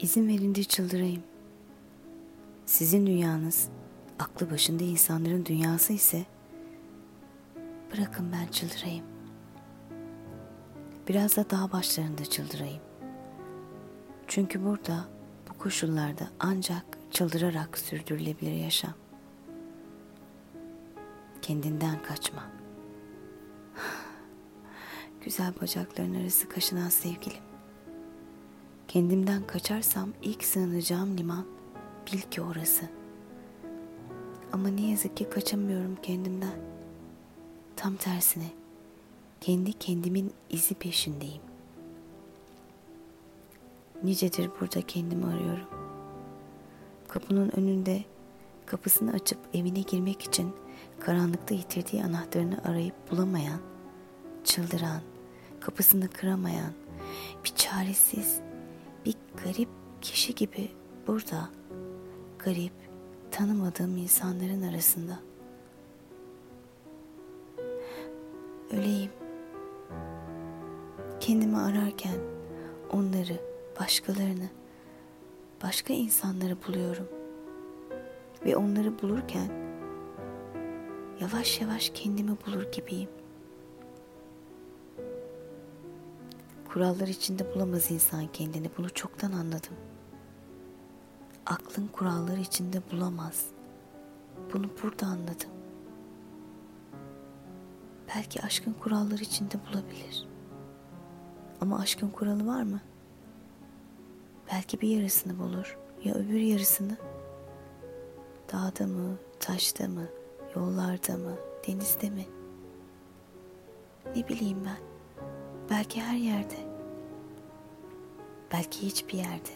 İzin verin de çıldırayım. Sizin dünyanız aklı başında insanların dünyası ise bırakın ben çıldırayım. Biraz da dağ başlarında çıldırayım. Çünkü burada bu koşullarda ancak çıldırarak sürdürülebilir yaşam. Kendinden kaçma. Güzel bacakların arası kaşınan sevgilim. Kendimden kaçarsam ilk sığınacağım liman bil ki orası. Ama ne yazık ki kaçamıyorum kendimden. Tam tersine kendi kendimin izi peşindeyim. Nicedir burada kendimi arıyorum. Kapının önünde kapısını açıp evine girmek için karanlıkta yitirdiği anahtarını arayıp bulamayan, çıldıran, kapısını kıramayan, bir çaresiz, bir garip kişi gibi burada, garip, tanımadığım insanların arasında. Öleyim. Kendimi ararken onları, başkalarını, başka insanları buluyorum. Ve onları bulurken yavaş yavaş kendimi bulur gibiyim. Kurallar içinde bulamaz insan kendini. Bunu çoktan anladım. Aklın kurallar içinde bulamaz. Bunu burada anladım. Belki aşkın kurallar içinde bulabilir. Ama aşkın kuralı var mı? Belki bir yarısını bulur ya öbür yarısını. Dağda mı, taşta mı, yollarda mı, denizde mi? Ne bileyim ben. Belki her yerde. Belki hiçbir yerde.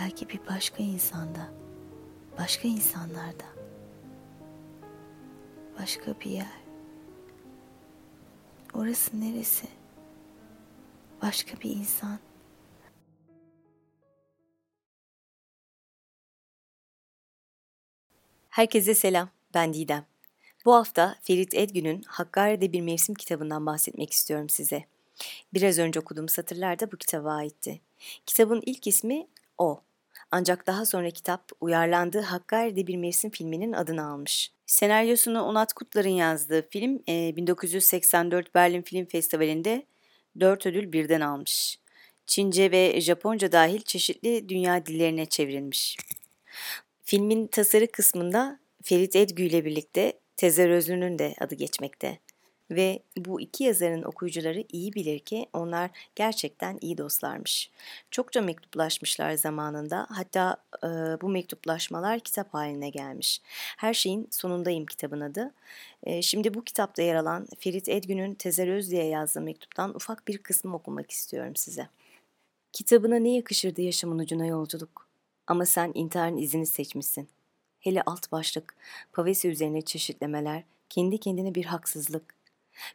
Belki bir başka insanda, başka insanlarda. Başka bir yer. Orası neresi? Başka bir insan. Herkese selam, ben Didem. Bu hafta Ferit Edgün'ün Hakkari'de bir mevsim kitabından bahsetmek istiyorum size. Biraz önce okuduğum satırlar da bu kitaba aitti. Kitabın ilk ismi O. Ancak daha sonra kitap uyarlandığı Hakkari'de bir mevsim filminin adını almış. Senaryosunu Onat Kutlar'ın yazdığı film 1984 e, Berlin Film Festivali'nde 4 ödül birden almış. Çince ve Japonca dahil çeşitli dünya dillerine çevrilmiş. Filmin tasarı kısmında Ferit Edgü ile birlikte Tezer Özlü'nün de adı geçmekte. Ve bu iki yazarın okuyucuları iyi bilir ki onlar gerçekten iyi dostlarmış. Çokça mektuplaşmışlar zamanında hatta e, bu mektuplaşmalar kitap haline gelmiş. Her şeyin sonundayım kitabın adı. E, şimdi bu kitapta yer alan Ferit Edgün'ün Tezer Özlü'ye yazdığı mektuptan ufak bir kısmı okumak istiyorum size. Kitabına ne yakışırdı yaşamın ucuna yolculuk? Ama sen intiharın izini seçmişsin. Hele alt başlık, pavesi üzerine çeşitlemeler, kendi kendine bir haksızlık.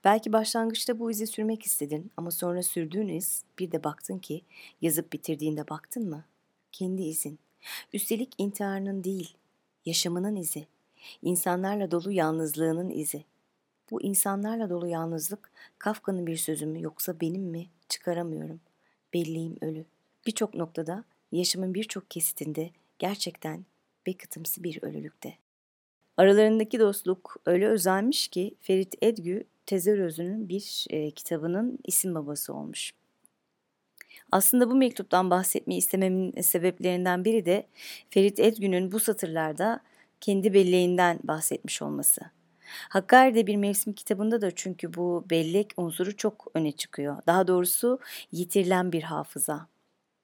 Belki başlangıçta bu izi sürmek istedin ama sonra sürdüğün iz bir de baktın ki yazıp bitirdiğinde baktın mı? Kendi izin. Üstelik intiharının değil, yaşamının izi. İnsanlarla dolu yalnızlığının izi. Bu insanlarla dolu yalnızlık Kafka'nın bir sözü mü yoksa benim mi çıkaramıyorum. Belliyim ölü. Birçok noktada yaşamın birçok kesitinde gerçekten Beckett'ımsı bir ölülükte. Aralarındaki dostluk öyle özelmiş ki Ferit Edgü Tezer Özü'nün bir e, kitabının isim babası olmuş. Aslında bu mektuptan bahsetmeyi istememin sebeplerinden biri de Ferit Edgün'ün bu satırlarda kendi belleğinden bahsetmiş olması. Hakkari'de bir mevsim kitabında da çünkü bu bellek unsuru çok öne çıkıyor. Daha doğrusu yitirilen bir hafıza.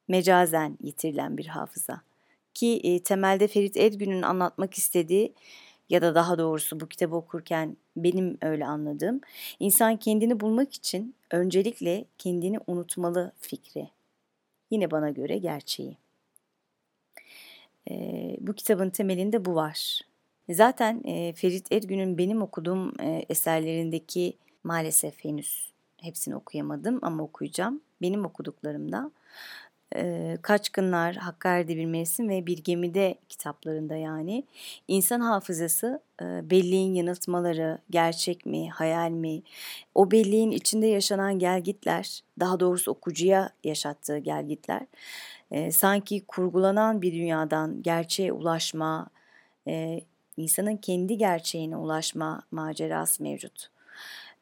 Mecazen yitirilen bir hafıza. Ki e, temelde Ferit Edgün'ün anlatmak istediği ya da daha doğrusu bu kitabı okurken benim öyle anladığım insan kendini bulmak için öncelikle kendini unutmalı fikri. Yine bana göre gerçeği. E, bu kitabın temelinde bu var. Zaten e, Ferit Edgün'ün benim okuduğum e, eserlerindeki maalesef henüz hepsini okuyamadım ama okuyacağım. Benim okuduklarımda e, Kaçkınlar, Hakkari'de bir mevsim ve Bir Gemide kitaplarında yani. İnsan hafızası e, belleğin yanıltmaları, gerçek mi, hayal mi, o belleğin içinde yaşanan gelgitler, daha doğrusu okucuya yaşattığı gelgitler, sanki kurgulanan bir dünyadan gerçeğe ulaşma, insanın kendi gerçeğine ulaşma macerası mevcut.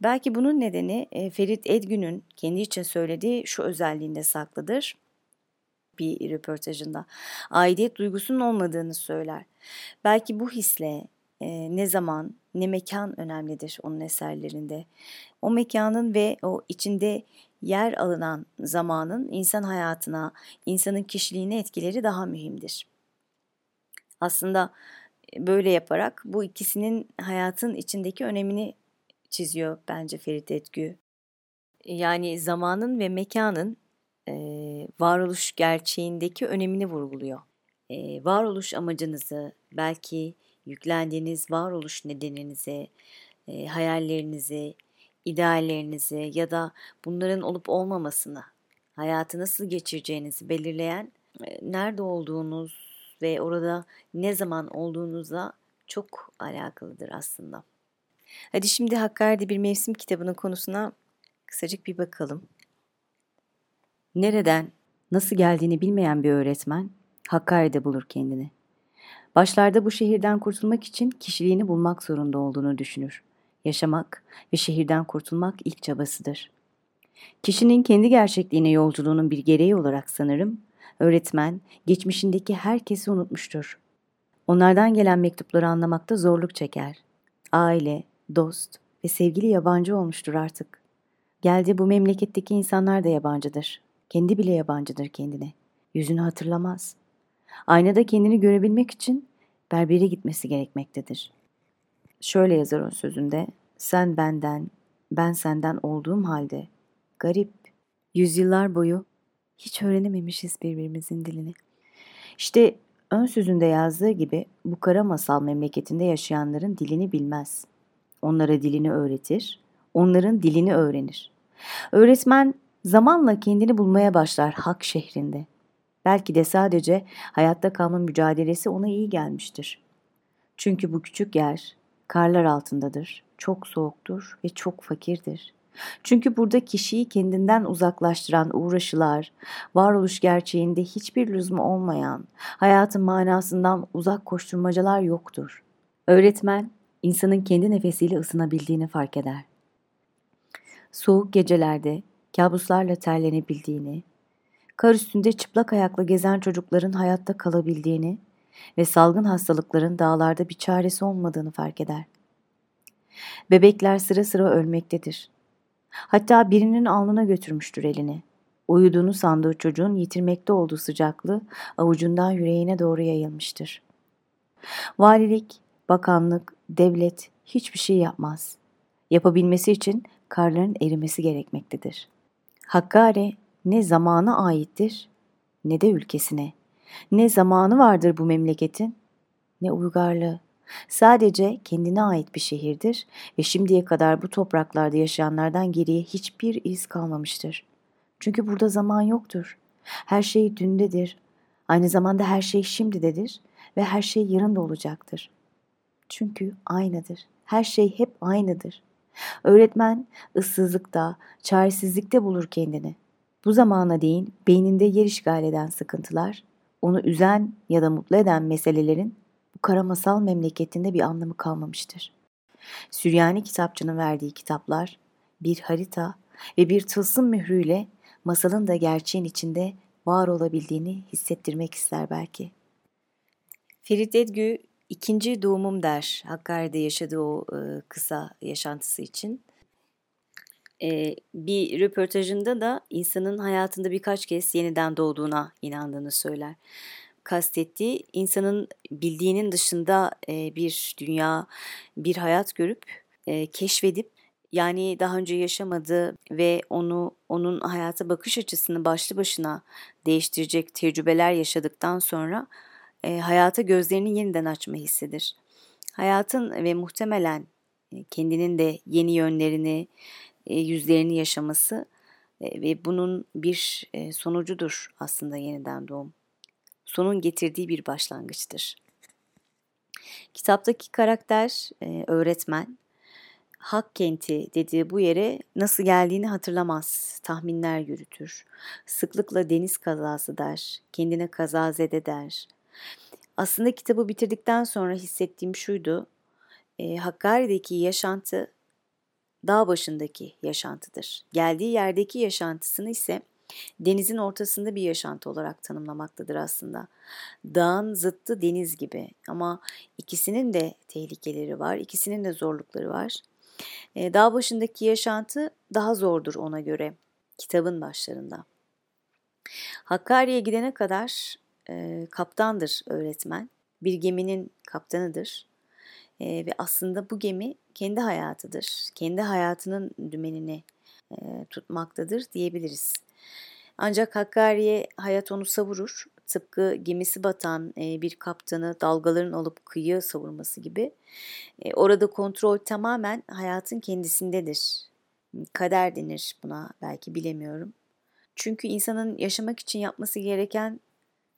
Belki bunun nedeni Ferit Edgün'ün kendi için söylediği şu özelliğinde saklıdır bir röportajında. Aidiyet duygusunun olmadığını söyler. Belki bu hisle e, ne zaman ne mekan önemlidir onun eserlerinde. O mekanın ve o içinde yer alınan zamanın insan hayatına, insanın kişiliğine etkileri daha mühimdir. Aslında e, böyle yaparak bu ikisinin hayatın içindeki önemini çiziyor bence Ferit Etgü. Yani zamanın ve mekanın e, varoluş gerçeğindeki önemini vurguluyor. E, varoluş amacınızı, belki yüklendiğiniz varoluş nedeninize, e, hayallerinizi, ideallerinizi ya da bunların olup olmamasını, hayatı nasıl geçireceğinizi belirleyen e, nerede olduğunuz ve orada ne zaman olduğunuzla çok alakalıdır aslında. Hadi şimdi Hakkari'de bir mevsim kitabının konusuna kısacık bir bakalım. Nereden, nasıl geldiğini bilmeyen bir öğretmen Hakkari'de bulur kendini. Başlarda bu şehirden kurtulmak için kişiliğini bulmak zorunda olduğunu düşünür. Yaşamak ve şehirden kurtulmak ilk çabasıdır. Kişinin kendi gerçekliğine yolculuğunun bir gereği olarak sanırım, öğretmen geçmişindeki herkesi unutmuştur. Onlardan gelen mektupları anlamakta zorluk çeker. Aile, dost ve sevgili yabancı olmuştur artık. Geldi bu memleketteki insanlar da yabancıdır. Kendi bile yabancıdır kendine. Yüzünü hatırlamaz. Aynada kendini görebilmek için berbere gitmesi gerekmektedir. Şöyle yazar o sözünde, sen benden, ben senden olduğum halde, garip, yüzyıllar boyu hiç öğrenememişiz birbirimizin dilini. İşte ön sözünde yazdığı gibi bu kara masal memleketinde yaşayanların dilini bilmez. Onlara dilini öğretir, onların dilini öğrenir. Öğretmen zamanla kendini bulmaya başlar hak şehrinde. Belki de sadece hayatta kalma mücadelesi ona iyi gelmiştir. Çünkü bu küçük yer karlar altındadır, çok soğuktur ve çok fakirdir. Çünkü burada kişiyi kendinden uzaklaştıran uğraşılar, varoluş gerçeğinde hiçbir lüzumu olmayan, hayatın manasından uzak koşturmacalar yoktur. Öğretmen, insanın kendi nefesiyle ısınabildiğini fark eder. Soğuk gecelerde kabuslarla terlenebildiğini, kar üstünde çıplak ayakla gezen çocukların hayatta kalabildiğini ve salgın hastalıkların dağlarda bir çaresi olmadığını fark eder. Bebekler sıra sıra ölmektedir. Hatta birinin alnına götürmüştür elini. Uyuduğunu sandığı çocuğun yitirmekte olduğu sıcaklığı avucundan yüreğine doğru yayılmıştır. Valilik, bakanlık, devlet hiçbir şey yapmaz. Yapabilmesi için karların erimesi gerekmektedir. Hakkari ne zamana aittir ne de ülkesine. Ne zamanı vardır bu memleketin ne uygarlığı. Sadece kendine ait bir şehirdir ve şimdiye kadar bu topraklarda yaşayanlardan geriye hiçbir iz kalmamıştır. Çünkü burada zaman yoktur. Her şey dündedir. Aynı zamanda her şey şimdidedir ve her şey yarın da olacaktır. Çünkü aynıdır. Her şey hep aynıdır. Öğretmen ıssızlıkta, çaresizlikte bulur kendini. Bu zamana değin beyninde yer işgal eden sıkıntılar, onu üzen ya da mutlu eden meselelerin bu kara masal memleketinde bir anlamı kalmamıştır. Süryani kitapçının verdiği kitaplar bir harita ve bir tılsım mührüyle masalın da gerçeğin içinde var olabildiğini hissettirmek ister belki. Ferit Edgü ikinci doğumum der Hakkari'de yaşadığı o e, kısa yaşantısı için. E, bir röportajında da insanın hayatında birkaç kez yeniden doğduğuna inandığını söyler. Kastettiği insanın bildiğinin dışında e, bir dünya, bir hayat görüp e, keşfedip yani daha önce yaşamadığı ve onu onun hayata bakış açısını başlı başına değiştirecek tecrübeler yaşadıktan sonra e, hayata gözlerini yeniden açma hissidir. Hayatın ve muhtemelen e, kendinin de yeni yönlerini, e, yüzlerini yaşaması E, ve bunun bir e, sonucudur aslında yeniden doğum. Sonun getirdiği bir başlangıçtır. Kitaptaki karakter e, öğretmen. Hak kenti dediği bu yere nasıl geldiğini hatırlamaz, tahminler yürütür. Sıklıkla deniz kazası der, kendine kazazede der. Aslında kitabı bitirdikten sonra hissettiğim şuydu, e, Hakkari'deki yaşantı dağ başındaki yaşantıdır. Geldiği yerdeki yaşantısını ise denizin ortasında bir yaşantı olarak tanımlamaktadır aslında. Dağın zıttı deniz gibi ama ikisinin de tehlikeleri var, ikisinin de zorlukları var. E, dağ başındaki yaşantı daha zordur ona göre kitabın başlarında. Hakkari'ye gidene kadar e, kaptandır öğretmen. Bir geminin kaptanıdır. E, ve aslında bu gemi kendi hayatıdır. Kendi hayatının dümenini e, tutmaktadır diyebiliriz. Ancak Hakkari'ye hayat onu savurur. Tıpkı gemisi batan e, bir kaptanı dalgaların alıp kıyıya savurması gibi. E, orada kontrol tamamen hayatın kendisindedir. Kader denir buna belki bilemiyorum. Çünkü insanın yaşamak için yapması gereken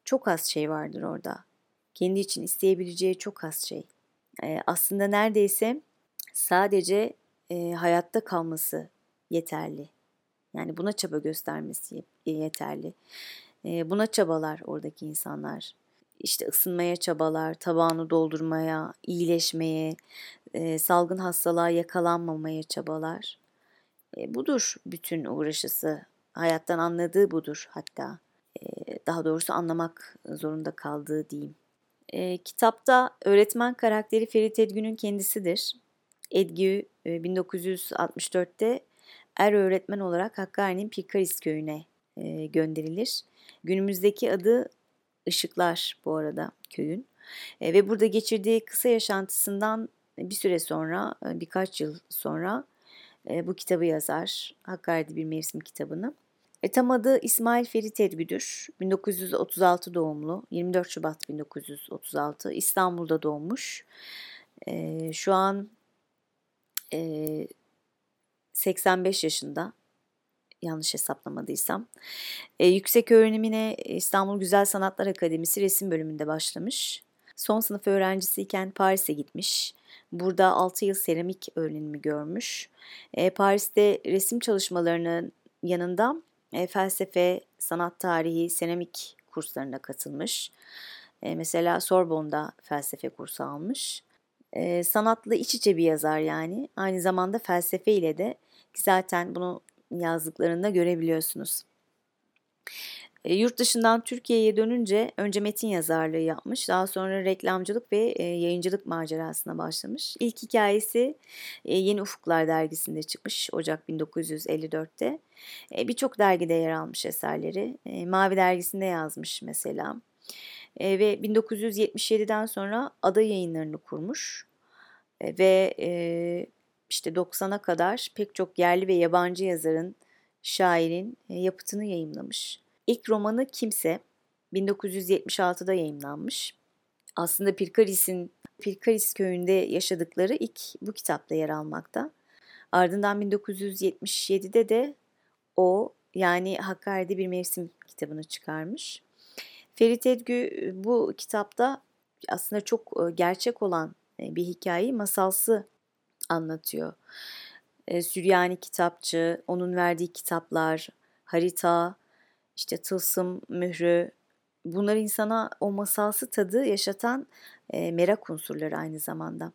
çok az şey vardır orada. Kendi için isteyebileceği çok az şey. E, aslında neredeyse sadece e, hayatta kalması yeterli. Yani buna çaba göstermesi yeterli. E, buna çabalar oradaki insanlar. İşte ısınmaya çabalar, tabağını doldurmaya, iyileşmeye, e, salgın hastalığa yakalanmamaya çabalar. E, budur bütün uğraşısı. Hayattan anladığı budur hatta. Daha doğrusu anlamak zorunda kaldığı diyeyim. E, kitapta öğretmen karakteri Ferit Edgün'ün kendisidir. Edgü e, 1964'te er öğretmen olarak Hakkari'nin Pirkaris köyüne e, gönderilir. Günümüzdeki adı Işıklar bu arada köyün. E, ve burada geçirdiği kısa yaşantısından bir süre sonra, birkaç yıl sonra e, bu kitabı yazar. Hakkari'de bir mevsim kitabını. E, tam adı İsmail Ferit Edgüdür. 1936 doğumlu. 24 Şubat 1936. İstanbul'da doğmuş. E, şu an e, 85 yaşında. Yanlış hesaplamadıysam. E, yüksek öğrenimine İstanbul Güzel Sanatlar Akademisi resim bölümünde başlamış. Son sınıf öğrencisiyken Paris'e gitmiş. Burada 6 yıl seramik öğrenimi görmüş. E, Paris'te resim çalışmalarının yanında e, felsefe, sanat tarihi, seramik kurslarına katılmış. E, mesela Sorbonne'da felsefe kursu almış. E, sanatla iç içe bir yazar yani. Aynı zamanda felsefe ile de zaten bunu yazdıklarında görebiliyorsunuz. E, yurt dışından Türkiye'ye dönünce önce metin yazarlığı yapmış. Daha sonra reklamcılık ve e, yayıncılık macerasına başlamış. İlk hikayesi e, Yeni Ufuklar dergisinde çıkmış Ocak 1954'te. E, Birçok dergide yer almış eserleri. E, Mavi dergisinde yazmış mesela. E, ve 1977'den sonra Ada yayınlarını kurmuş. E, ve e, işte 90'a kadar pek çok yerli ve yabancı yazarın, şairin e, yapıtını yayımlamış. İlk romanı Kimse 1976'da yayımlanmış. Aslında Pirkaris'in Pirkaris köyünde yaşadıkları ilk bu kitapta yer almakta. Ardından 1977'de de o yani Hakkari'de bir mevsim kitabını çıkarmış. Ferit Edgü bu kitapta aslında çok gerçek olan bir hikayeyi masalsı anlatıyor. Süryani kitapçı, onun verdiği kitaplar, harita, işte tılsım mührü bunlar insana o masalsı tadı yaşatan e, merak unsurları aynı zamanda.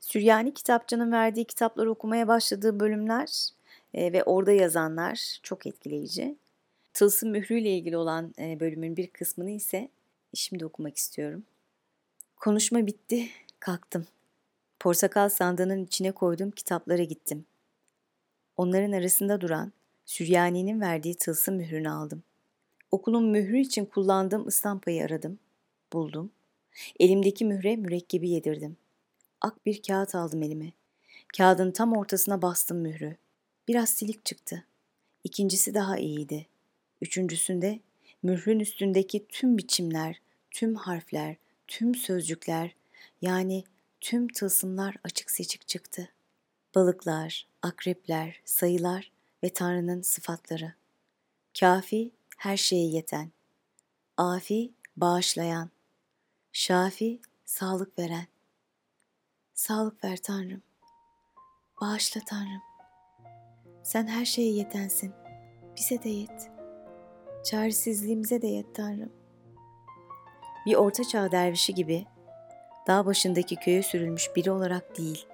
Süryani kitapçının verdiği kitapları okumaya başladığı bölümler e, ve orada yazanlar çok etkileyici. Tılsım mührüyle ilgili olan e, bölümün bir kısmını ise şimdi okumak istiyorum. Konuşma bitti, kalktım. Portakal sandığının içine koyduğum kitaplara gittim. Onların arasında duran Süryani'nin verdiği tılsım mührünü aldım. Okulun mührü için kullandığım ıstampayı aradım. Buldum. Elimdeki mühre mürekkebi yedirdim. Ak bir kağıt aldım elime. Kağıdın tam ortasına bastım mührü. Biraz silik çıktı. İkincisi daha iyiydi. Üçüncüsünde mührün üstündeki tüm biçimler, tüm harfler, tüm sözcükler yani tüm tılsımlar açık seçik çıktı. Balıklar, akrepler, sayılar ve Tanrı'nın sıfatları. Kafi, her şeye yeten. Afi, bağışlayan. Şafi, sağlık veren. Sağlık ver Tanrım. Bağışla Tanrım. Sen her şeye yetensin. Bize de yet. Çaresizliğimize de yet Tanrım. Bir orta çağ dervişi gibi dağ başındaki köye sürülmüş biri olarak değil,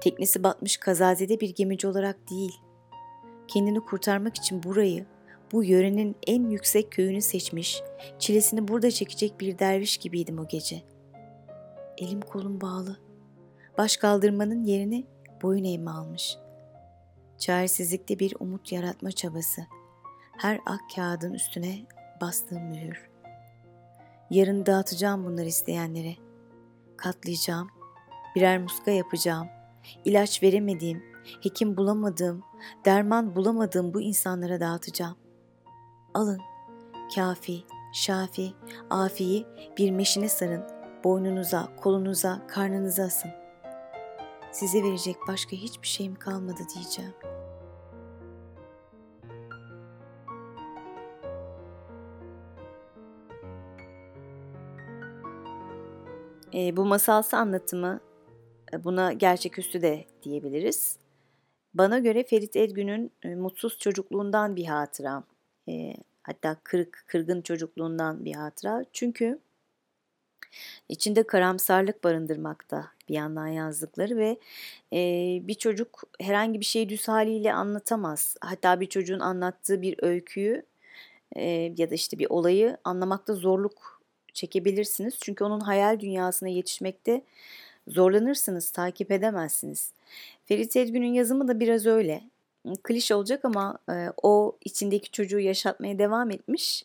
teknesi batmış kazazede bir gemici olarak değil, kendini kurtarmak için burayı, bu yörenin en yüksek köyünü seçmiş, çilesini burada çekecek bir derviş gibiydim o gece. Elim kolum bağlı. Baş kaldırmanın yerini boyun eğme almış. Çaresizlikte bir umut yaratma çabası. Her ak kağıdın üstüne bastığım mühür. Yarın dağıtacağım bunları isteyenlere. Katlayacağım, birer muska yapacağım. İlaç veremediğim, hekim bulamadığım, derman bulamadığım bu insanlara dağıtacağım. Alın, kafi, şafi, afiyi bir meşine sarın, boynunuza, kolunuza, karnınıza asın. Size verecek başka hiçbir şeyim kalmadı diyeceğim. E, bu masalsı anlatımı e, buna gerçeküstü de diyebiliriz. Bana göre Ferit Edgün'ün e, mutsuz çocukluğundan bir hatıra. E, hatta kırık, kırgın çocukluğundan bir hatıra. Çünkü içinde karamsarlık barındırmakta bir yandan yazdıkları ve e, bir çocuk herhangi bir şeyi düz haliyle anlatamaz. Hatta bir çocuğun anlattığı bir öyküyü e, ya da işte bir olayı anlamakta zorluk çekebilirsiniz. Çünkü onun hayal dünyasına yetişmekte zorlanırsınız, takip edemezsiniz. Ferit Edgün'ün yazımı da biraz öyle. Kliş olacak ama e, o içindeki çocuğu yaşatmaya devam etmiş.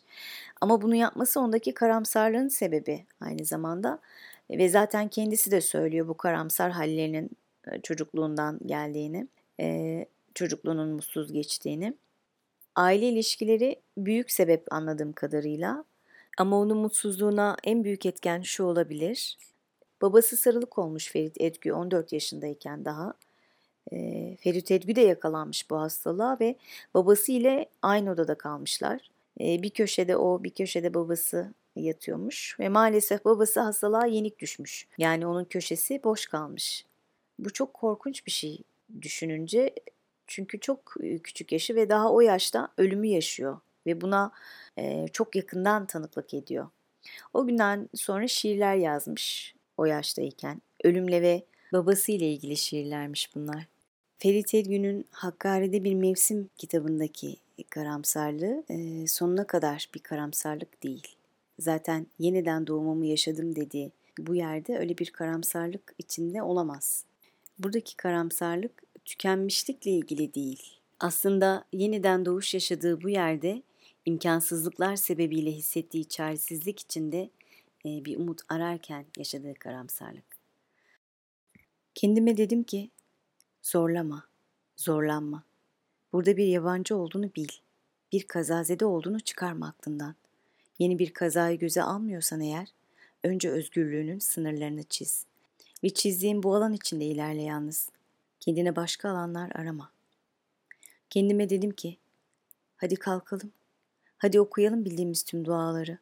Ama bunu yapması ondaki karamsarlığın sebebi aynı zamanda. Ve zaten kendisi de söylüyor bu karamsar hallerinin e, çocukluğundan geldiğini, e, çocukluğunun mutsuz geçtiğini. Aile ilişkileri büyük sebep anladığım kadarıyla. Ama onun mutsuzluğuna en büyük etken şu olabilir. Babası sarılık olmuş Ferit Edgü 14 yaşındayken daha. E, Ferit Edgü de yakalanmış bu hastalığa ve babası ile aynı odada kalmışlar. E, bir köşede o, bir köşede babası yatıyormuş ve maalesef babası hastalığa yenik düşmüş. Yani onun köşesi boş kalmış. Bu çok korkunç bir şey düşününce çünkü çok küçük yaşı ve daha o yaşta ölümü yaşıyor ve buna e, çok yakından tanıklık ediyor. O günden sonra şiirler yazmış o yaştayken. Ölümle ve babasıyla ilgili şiirlermiş bunlar. Ferit Edgün'ün Hakkari'de bir mevsim kitabındaki karamsarlığı sonuna kadar bir karamsarlık değil. Zaten yeniden doğumumu yaşadım dediği bu yerde öyle bir karamsarlık içinde olamaz. Buradaki karamsarlık tükenmişlikle ilgili değil. Aslında yeniden doğuş yaşadığı bu yerde imkansızlıklar sebebiyle hissettiği çaresizlik içinde bir umut ararken yaşadığı karamsarlık. Kendime dedim ki zorlama, zorlanma. Burada bir yabancı olduğunu bil. Bir kazazede olduğunu çıkarma aklından. Yeni bir kazayı göze almıyorsan eğer, önce özgürlüğünün sınırlarını çiz. Ve çizdiğin bu alan içinde ilerle yalnız. Kendine başka alanlar arama. Kendime dedim ki, hadi kalkalım. Hadi okuyalım bildiğimiz tüm duaları.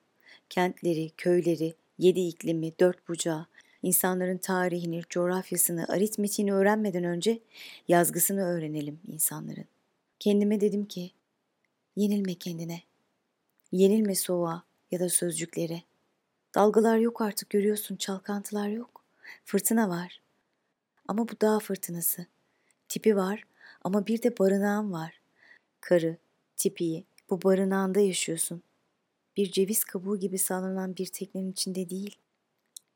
Kentleri, köyleri, yedi iklimi, dört bucağı, insanların tarihini, coğrafyasını, aritmetiğini öğrenmeden önce yazgısını öğrenelim insanların. Kendime dedim ki, yenilme kendine. Yenilme soğuğa ya da sözcüklere. Dalgalar yok artık görüyorsun, çalkantılar yok. Fırtına var. Ama bu dağ fırtınası. Tipi var ama bir de barınağın var. Karı, tipiyi, bu barınağında yaşıyorsun. Bir ceviz kabuğu gibi sallanan bir teknenin içinde değil.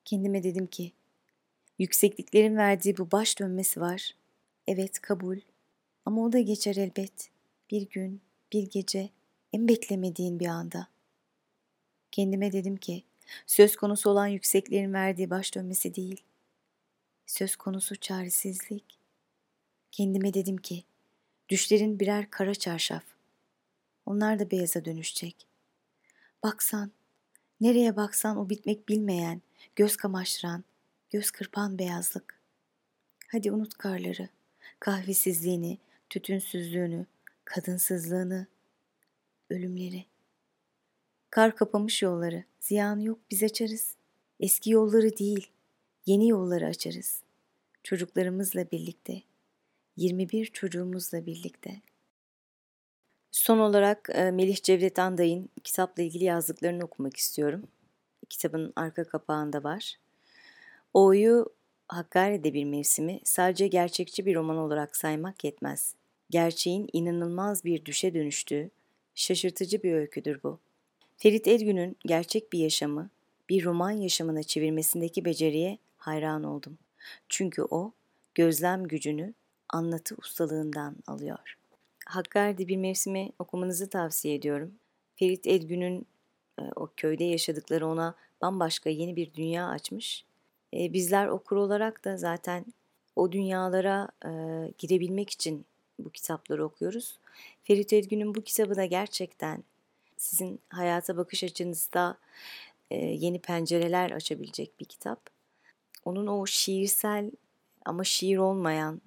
Kendime dedim ki, yüksekliklerin verdiği bu baş dönmesi var. Evet kabul. Ama o da geçer elbet. Bir gün, bir gece, en beklemediğin bir anda. Kendime dedim ki, söz konusu olan yükseklerin verdiği baş dönmesi değil. Söz konusu çaresizlik. Kendime dedim ki, düşlerin birer kara çarşaf. Onlar da beyaza dönüşecek. Baksan, nereye baksan o bitmek bilmeyen, göz kamaştıran, göz kırpan beyazlık. Hadi unut karları, kahvesizliğini, tütünsüzlüğünü, kadınsızlığını, ölümleri. Kar kapamış yolları, ziyanı yok biz açarız. Eski yolları değil, yeni yolları açarız. Çocuklarımızla birlikte, 21 çocuğumuzla birlikte. Son olarak e, Melih Cevdet Anday'ın kitapla ilgili yazdıklarını okumak istiyorum. Kitabın arka kapağında var. O'yu Hakkari'de bir mevsimi sadece gerçekçi bir roman olarak saymak yetmez. Gerçeğin inanılmaz bir düşe dönüştüğü, şaşırtıcı bir öyküdür bu. Ferit Edgün'ün gerçek bir yaşamı, bir roman yaşamına çevirmesindeki beceriye hayran oldum. Çünkü o, gözlem gücünü anlatı ustalığından alıyor. Hakkari'de bir mevsimi okumanızı tavsiye ediyorum. Ferit Edgün'ün e, o köyde yaşadıkları ona bambaşka yeni bir dünya açmış. E, bizler okur olarak da zaten o dünyalara e, girebilmek için bu kitapları okuyoruz. Ferit Edgün'ün bu kitabı da gerçekten sizin hayata bakış açınızda yeni pencereler açabilecek bir kitap. Onun o şiirsel ama şiir olmayan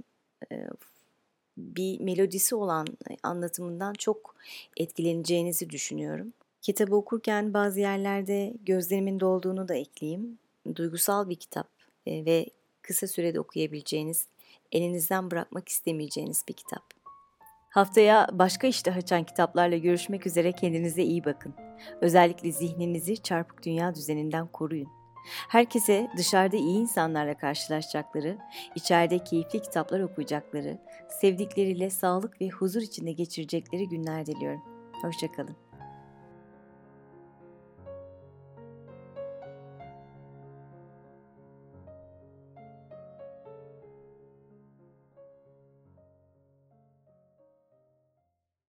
bir melodisi olan anlatımından çok etkileneceğinizi düşünüyorum. Kitabı okurken bazı yerlerde gözlerimin dolduğunu da ekleyeyim. Duygusal bir kitap ve kısa sürede okuyabileceğiniz, elinizden bırakmak istemeyeceğiniz bir kitap. Haftaya başka iştah açan kitaplarla görüşmek üzere kendinize iyi bakın. Özellikle zihninizi çarpık dünya düzeninden koruyun. Herkese dışarıda iyi insanlarla karşılaşacakları, içeride keyifli kitaplar okuyacakları, sevdikleriyle sağlık ve huzur içinde geçirecekleri günler diliyorum. Hoşçakalın.